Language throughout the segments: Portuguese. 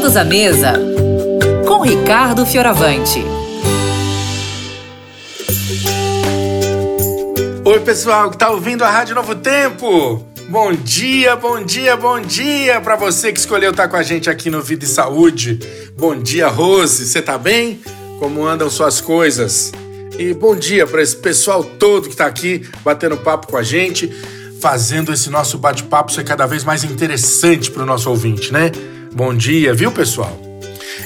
Todos à mesa com Ricardo Fioravante. Oi, pessoal que tá ouvindo a Rádio Novo Tempo. Bom dia, bom dia, bom dia para você que escolheu estar com a gente aqui no Vida e Saúde. Bom dia, Rose. Você tá bem? Como andam suas coisas? E bom dia para esse pessoal todo que tá aqui batendo papo com a gente, fazendo esse nosso bate-papo ser cada vez mais interessante para o nosso ouvinte, né? Bom dia, viu, pessoal?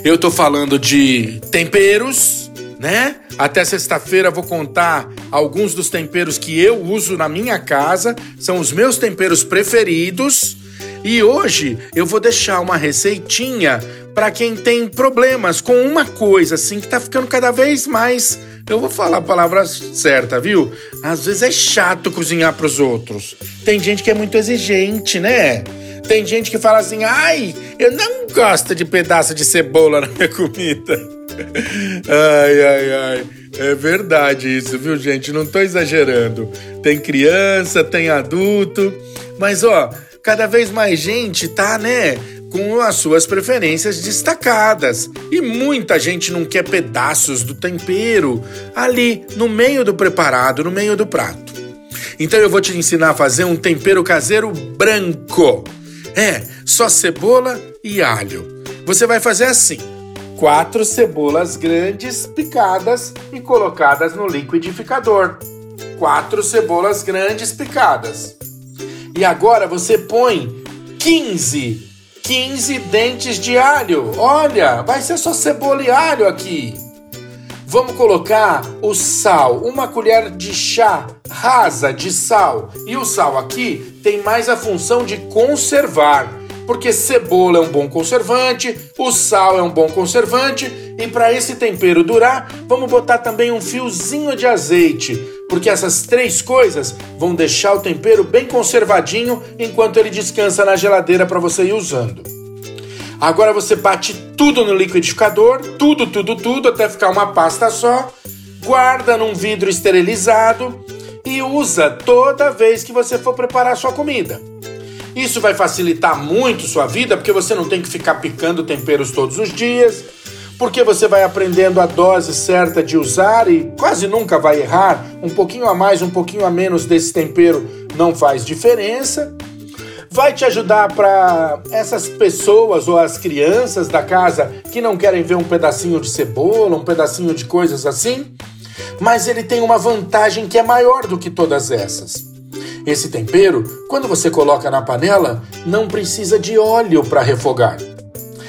Eu tô falando de temperos, né? Até sexta-feira vou contar alguns dos temperos que eu uso na minha casa, são os meus temperos preferidos. E hoje eu vou deixar uma receitinha para quem tem problemas com uma coisa assim que tá ficando cada vez mais eu vou falar a palavra certa, viu? Às vezes é chato cozinhar para os outros. Tem gente que é muito exigente, né? Tem gente que fala assim: ai, eu não gosto de pedaço de cebola na minha comida. ai, ai, ai. É verdade isso, viu, gente? Não tô exagerando. Tem criança, tem adulto. Mas, ó, cada vez mais gente tá, né? Com as suas preferências destacadas. E muita gente não quer pedaços do tempero ali no meio do preparado, no meio do prato. Então eu vou te ensinar a fazer um tempero caseiro branco. É, só cebola e alho. Você vai fazer assim: quatro cebolas grandes picadas e colocadas no liquidificador. Quatro cebolas grandes picadas. E agora você põe 15, 15 dentes de alho. Olha, vai ser só cebola e alho aqui. Vamos colocar o sal, uma colher de chá rasa de sal. E o sal aqui tem mais a função de conservar, porque cebola é um bom conservante, o sal é um bom conservante, e para esse tempero durar, vamos botar também um fiozinho de azeite, porque essas três coisas vão deixar o tempero bem conservadinho enquanto ele descansa na geladeira para você ir usando. Agora você bate tudo no liquidificador, tudo, tudo, tudo, até ficar uma pasta só. Guarda num vidro esterilizado e usa toda vez que você for preparar sua comida. Isso vai facilitar muito sua vida, porque você não tem que ficar picando temperos todos os dias, porque você vai aprendendo a dose certa de usar e quase nunca vai errar. Um pouquinho a mais, um pouquinho a menos desse tempero não faz diferença vai te ajudar para essas pessoas ou as crianças da casa que não querem ver um pedacinho de cebola, um pedacinho de coisas assim. Mas ele tem uma vantagem que é maior do que todas essas. Esse tempero, quando você coloca na panela, não precisa de óleo para refogar.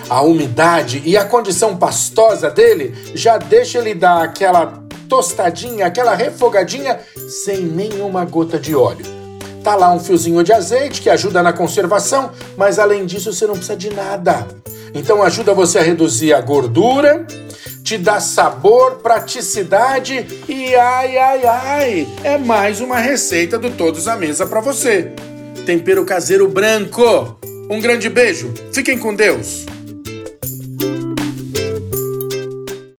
A umidade e a condição pastosa dele já deixa ele dar aquela tostadinha, aquela refogadinha sem nenhuma gota de óleo. Tá lá um fiozinho de azeite que ajuda na conservação, mas além disso você não precisa de nada. Então ajuda você a reduzir a gordura, te dá sabor, praticidade e ai ai ai, é mais uma receita do Todos à Mesa para você. Tempero caseiro branco. Um grande beijo. Fiquem com Deus.